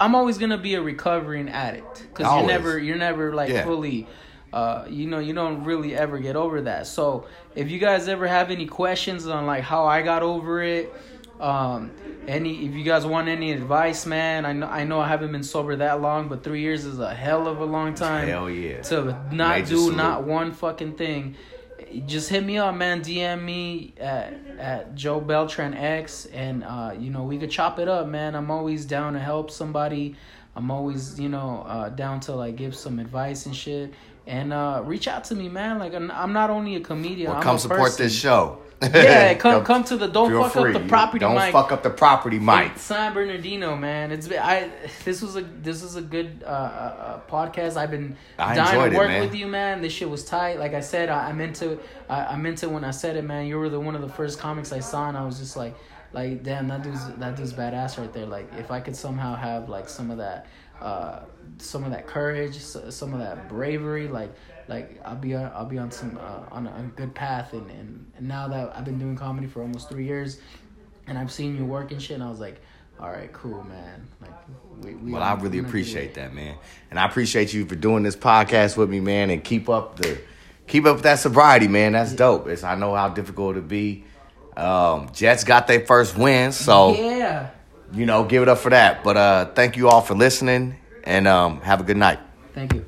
I'm always gonna be a recovering addict because you're never you're never like yeah. fully. Uh, you know, you don't really ever get over that. So, if you guys ever have any questions on like how I got over it, um, any if you guys want any advice, man, I know I know I haven't been sober that long, but three years is a hell of a long time. Hell yeah. To not Major do salute. not one fucking thing. Just hit me up, man. DM me at at Joe Beltran X, and uh, you know we could chop it up, man. I'm always down to help somebody. I'm always you know uh, down to like give some advice and shit. And uh, reach out to me, man. Like I'm, I'm not only a comedian. Well, come support person. this show. yeah, come come to the don't fuck free. up the property. Don't Mike. fuck up the property, Mike. San Bernardino, man. It's been, I. This was a this is a good uh, uh, uh, podcast. I've been I dying to work it, with you, man. This shit was tight. Like I said, I, I meant to. I, I meant it when I said it, man. You were the one of the first comics I saw, and I was just like, like damn, that dude's that dude's badass right there. Like if I could somehow have like some of that, uh, some of that courage, some of that bravery, like like I'll be on, I'll be on some uh, on, a, a good path and, and and now that I've been doing comedy for almost three years, and I've seen you work and shit, and I was like, all right, cool, man. Like, we, we well, I really appreciate that, man, and I appreciate you for doing this podcast with me, man, and keep up the keep up that sobriety, man. That's dope. It's I know how difficult it would be. Um, Jets got their first win, so yeah, you know, give it up for that. But uh, thank you all for listening, and um, have a good night. Thank you.